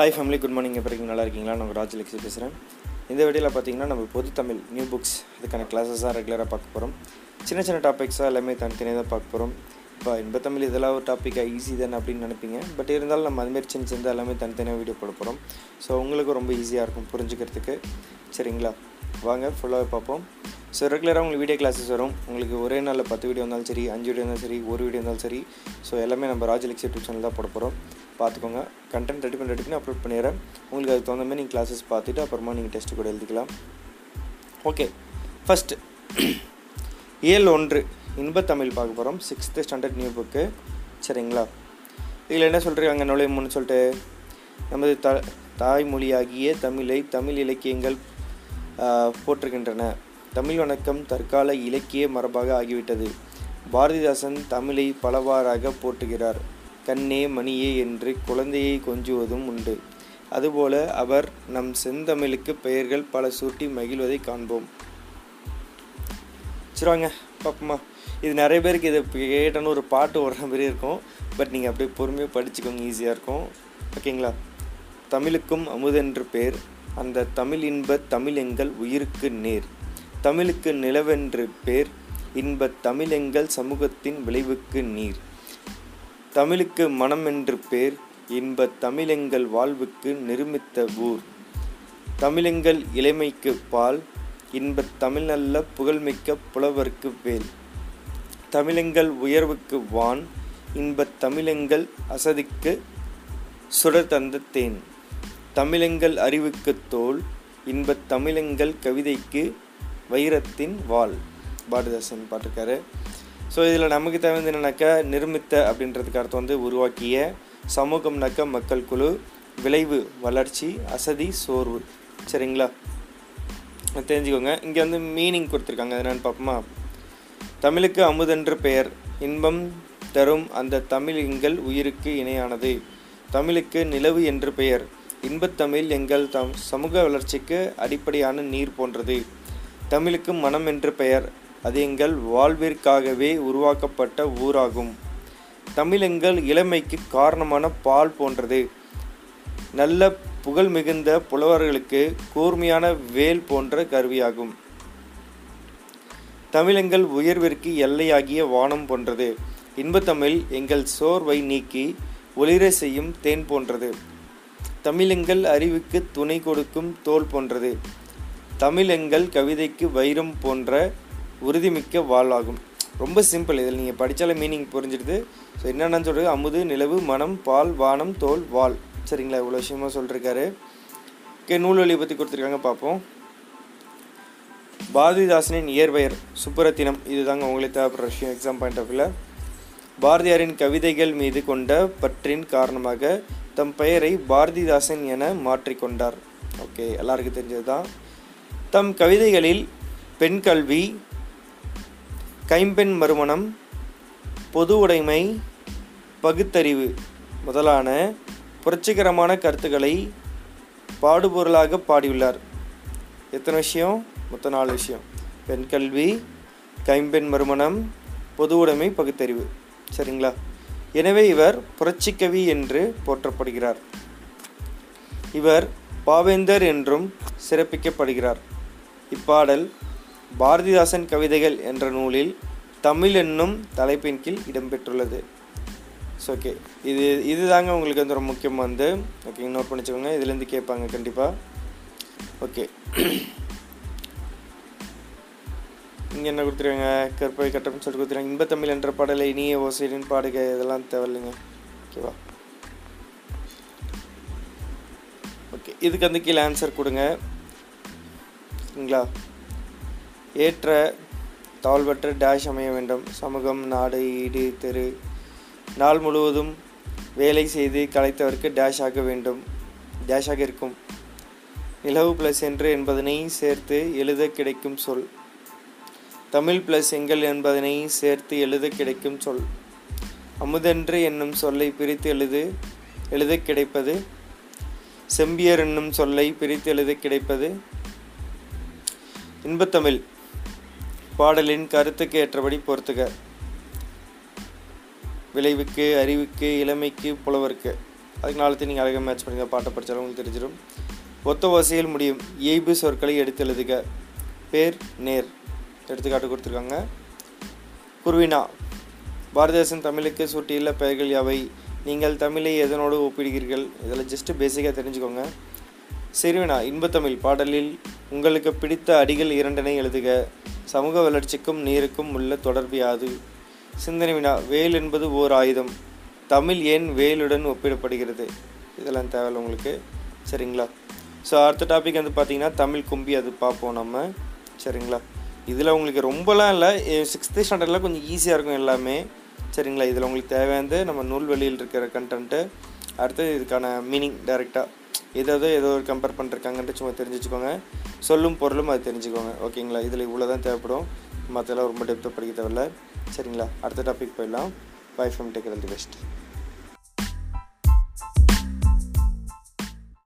hi family good morning இருக்கீங்க நல்லா இருக்கீங்களா நான் ராஜ் லக்ஷி பேசுகிறேன் இந்த வீடியோவில் பார்த்தீங்கன்னா நம்ம பொது தமிழ் நியூ புக்ஸ் இதுக்கான கிளாஸஸாக ரெகுலராக பார்க்க போகிறோம் சின்ன சின்ன டாபிக்ஸாக எல்லாமே தனித்தனியாக தான் பார்க்க போகிறோம் இப்போ இன்பத்தமிழ் தமிழ் இதெல்லாம் ஒரு டாப்பிக்காக ஈஸி தானே அப்படின்னு நினைப்பீங்க பட் இருந்தாலும் நம்ம அதுமாரி சின்ன சின்ன எல்லாமே தனித்தனியாக வீடியோ போட போகிறோம் ஸோ உங்களுக்கு ரொம்ப ஈஸியாக இருக்கும் புரிஞ்சுக்கிறதுக்கு சரிங்களா வாங்க ஃபுல்லாகவே பார்ப்போம் ஸோ ரெகுலராக உங்களுக்கு வீடியோ கிளாஸஸ் வரும் உங்களுக்கு ஒரே நாளில் பத்து வீடியோ இருந்தாலும் சரி அஞ்சு வீடியோ இருந்தாலும் சரி ஒரு வீடியோ இருந்தாலும் சரி ஸோ எல்லாமே நம்ம ராஜலக்ஷ்மி யூடியூப் சேனல் தான் போட போகிறோம் பார்த்துக்கோங்க கண்டென்ட் ரெடி பண்ணி ரெடி பண்ணி அப்லோட் பண்ணிடுறேன் உங்களுக்கு அதுக்கு தகுந்த மாதிரி நீங்கள் கிளாஸஸ் பார்த்துட்டு அப்புறமா நீங்கள் டெஸ்ட்டு கூட எழுதிக்கலாம் ஓகே ஃபஸ்ட்டு ஏழு ஒன்று இன்பத்தமிழ் பார்க்க போகிறோம் சிக்ஸ்த்து ஸ்டாண்டர்ட் நியூ புக்கு சரிங்களா இதில் என்ன சொல்கிறாங்க நுழையமுன்னு சொல்லிட்டு நமது த தாய்மொழியாகிய தமிழை தமிழ் இலக்கியங்கள் போற்றுகின்றன தமிழ் வணக்கம் தற்கால இலக்கிய மரபாக ஆகிவிட்டது பாரதிதாசன் தமிழை பலவாறாக போற்றுகிறார் கண்ணே மணியே என்று குழந்தையை கொஞ்சுவதும் உண்டு அதுபோல அவர் நம் செந்தமிழுக்கு பெயர்கள் பல சூட்டி மகிழ்வதை காண்போம் வச்சுருவாங்க பார்ப்போமா இது நிறைய பேருக்கு இதை கேட்டோன்னு ஒரு பாட்டு ஓடுற மாதிரி இருக்கும் பட் நீங்கள் அப்படியே பொறுமையாக படிச்சுக்கோங்க ஈஸியாக இருக்கும் ஓகேங்களா தமிழுக்கும் அமுதென்று பேர் அந்த தமிழ் இன்ப தமிழ் எங்கள் உயிருக்கு நேர் தமிழுக்கு நிலவென்று பேர் இன்ப தமிழ் எங்கள் சமூகத்தின் விளைவுக்கு நீர் தமிழுக்கு மனம் என்று பேர் இன்ப தமிழெங்கள் வாழ்வுக்கு நிருமித்த ஊர் தமிழெங்கள் இளமைக்கு பால் இன்பத் தமிழ் நல்ல புகழ்மிக்க புலவர்க்கு வேல் தமிழெங்கள் உயர்வுக்கு வான் இன்பத் தமிழெங்கள் அசதிக்கு சுடர் தந்த தேன் தமிழெங்கள் அறிவுக்கு தோல் இன்பத் தமிழங்கள் கவிதைக்கு வைரத்தின் வாள் பாரதிதாசன் பாட்டிருக்காரு ஸோ இதில் நமக்கு தகுந்த என்னன்னாக்கா நிர்மித்த அப்படின்றதுக்கு அர்த்தம் வந்து உருவாக்கிய சமூகம்னாக்க மக்கள் குழு விளைவு வளர்ச்சி அசதி சோர்வு சரிங்களா தெரிஞ்சுக்கோங்க இங்கே வந்து மீனிங் கொடுத்துருக்காங்க என்னென்னு பார்ப்போமா தமிழுக்கு அமுதென்று பெயர் இன்பம் தரும் அந்த தமிழ் எங்கள் உயிருக்கு இணையானது தமிழுக்கு நிலவு என்று பெயர் இன்பத்தமிழ் எங்கள் தம் சமூக வளர்ச்சிக்கு அடிப்படையான நீர் போன்றது தமிழுக்கு மனம் என்று பெயர் அது எங்கள் வாழ்விற்காகவே உருவாக்கப்பட்ட ஊராகும் தமிழ் எங்கள் இளமைக்கு காரணமான பால் போன்றது நல்ல புகழ் மிகுந்த புலவர்களுக்கு கூர்மையான வேல் போன்ற கருவியாகும் தமிழெங்கள் உயர்விற்கு எல்லையாகிய வானம் போன்றது இன்பத்தமிழ் எங்கள் சோர்வை நீக்கி ஒளிர செய்யும் தேன் போன்றது தமிழெங்கள் அறிவுக்கு துணை கொடுக்கும் தோல் போன்றது தமிழெங்கள் கவிதைக்கு வைரம் போன்ற உறுதிமிக்க வாழ்வாகும் ரொம்ப சிம்பிள் இதில் நீங்கள் படித்தாலே மீனிங் புரிஞ்சிடுது ஸோ என்னென்னு சொல்கிறது அமுது நிலவு மனம் பால் வானம் தோல் வால் சரிங்களா இவ்வளோ விஷயமா சொல்லியிருக்காரு ஓகே நூல் வழியை பற்றி கொடுத்துருக்காங்க பார்ப்போம் பாரதிதாசனின் இயற்பெயர் சுப்புரத்தினம் இதுதாங்க உங்களுக்கு தேவைப்படுற விஷயம் எக்ஸாம் பாயிண்ட் ஆஃப் வியூவில் பாரதியாரின் கவிதைகள் மீது கொண்ட பற்றின் காரணமாக தம் பெயரை பாரதிதாசன் என மாற்றிக்கொண்டார் ஓகே எல்லாருக்கும் தெரிஞ்சது தான் தம் கவிதைகளில் பெண் கல்வி கைம்பெண் மறுமணம் பொது உடைமை பகுத்தறிவு முதலான புரட்சிகரமான கருத்துக்களை பாடுபொருளாக பாடியுள்ளார் எத்தனை விஷயம் மொத்த நாலு விஷயம் பெண் கல்வி கைம்பெண் மறுமணம் பொது உடைமை பகுத்தறிவு சரிங்களா எனவே இவர் புரட்சிக்கவி என்று போற்றப்படுகிறார் இவர் பாவேந்தர் என்றும் சிறப்பிக்கப்படுகிறார் இப்பாடல் பாரதிதாசன் கவிதைகள் என்ற நூலில் தமிழ் என்னும் தலைப்பின் கீழ் இடம்பெற்றுள்ளது ஓகே இது இது தாங்க உங்களுக்கு வந்து ரொம்ப முக்கியம் வந்து ஓகேங்க நோட் பண்ணிச்சுக்கோங்க இதுலேருந்து கேட்பாங்க கண்டிப்பாக ஓகே இங்கே என்ன கொடுத்துருவாங்க கற்பை கட்டம்னு சொல்லிட்டு கொடுத்துருவாங்க இன்பத்தமிழ் என்ற பாடலை இனிய ஓசைன்னு பாடுக இதெல்லாம் தேவையில்லைங்க ஓகேவா ஓகே இதுக்கு வந்து கீழே ஆன்சர் கொடுங்க சரிங்களா ஏற்ற தாழ்வற்ற டேஷ் அமைய வேண்டும் சமூகம் நாடு ஈடு தெரு நாள் முழுவதும் வேலை செய்து கலைத்தவருக்கு டேஷ் ஆக வேண்டும் டேஷாக இருக்கும் நிலவு பிளஸ் என்று என்பதனை சேர்த்து எழுத கிடைக்கும் சொல் தமிழ் பிளஸ் எங்கள் என்பதனை சேர்த்து எழுத கிடைக்கும் சொல் அமுதென்று என்னும் சொல்லை பிரித்து எழுது எழுத கிடைப்பது செம்பியர் என்னும் சொல்லை பிரித்து எழுத கிடைப்பது இன்பத்தமிழ் பாடலின் கருத்துக்கு ஏற்றபடி பொறுத்துக விளைவுக்கு அறிவுக்கு இளமைக்கு புலவருக்கு அதுக்கு நாளத்தை நீங்கள் அழகாக மேட்ச் பண்ணுங்க பாட்டை படித்தாலும் உங்களுக்கு தெரிஞ்சிடும் ஒத்த வசையில் முடியும் இயைபு சொற்களை எடுத்து எழுதுக பேர் நேர் எடுத்துக்காட்டு கொடுத்துருக்காங்க குருவினா தேசம் தமிழுக்கு சுட்டியுள்ள பெயர்கள் யாவை நீங்கள் தமிழை எதனோடு ஒப்பிடுகிறீர்கள் இதில் ஜஸ்ட்டு பேசிக்காக தெரிஞ்சுக்கோங்க சிறுவினா இன்பத்தமிழ் பாடலில் உங்களுக்கு பிடித்த அடிகள் இரண்டனை எழுதுக சமூக வளர்ச்சிக்கும் நீருக்கும் உள்ள தொடர்பு யாது சிந்தனை வினா வேல் என்பது ஓர் ஆயுதம் தமிழ் ஏன் வேலுடன் ஒப்பிடப்படுகிறது இதெல்லாம் தேவையில்ல உங்களுக்கு சரிங்களா ஸோ அடுத்த டாபிக் வந்து பார்த்திங்கன்னா தமிழ் கும்பி அது பார்ப்போம் நம்ம சரிங்களா இதில் உங்களுக்கு ரொம்பலாம் இல்லை சிக்ஸ்த்து ஸ்டாண்டர்டில் கொஞ்சம் ஈஸியாக இருக்கும் எல்லாமே சரிங்களா இதில் உங்களுக்கு தேவையானது நம்ம நூல்வெளியில் இருக்கிற கண்டென்ட்டு அடுத்து இதுக்கான மீனிங் டைரெக்டாக எதாவது ஏதோ ஒரு கம்பேர் பண்ணுறாங்கன்ட்டு சும்மா தெரிஞ்சுக்கோங்க சொல்லும் பொருளும் அது தெரிஞ்சுக்கோங்க ஓகேங்களா இதில் இவ்வளோ தான் தேவைப்படும் மற்றெல்லாம் ரொம்ப டெப்த்தாக படிக்க தேவையில்ல சரிங்களா அடுத்த டாபிக் போயிடலாம் bye from take the best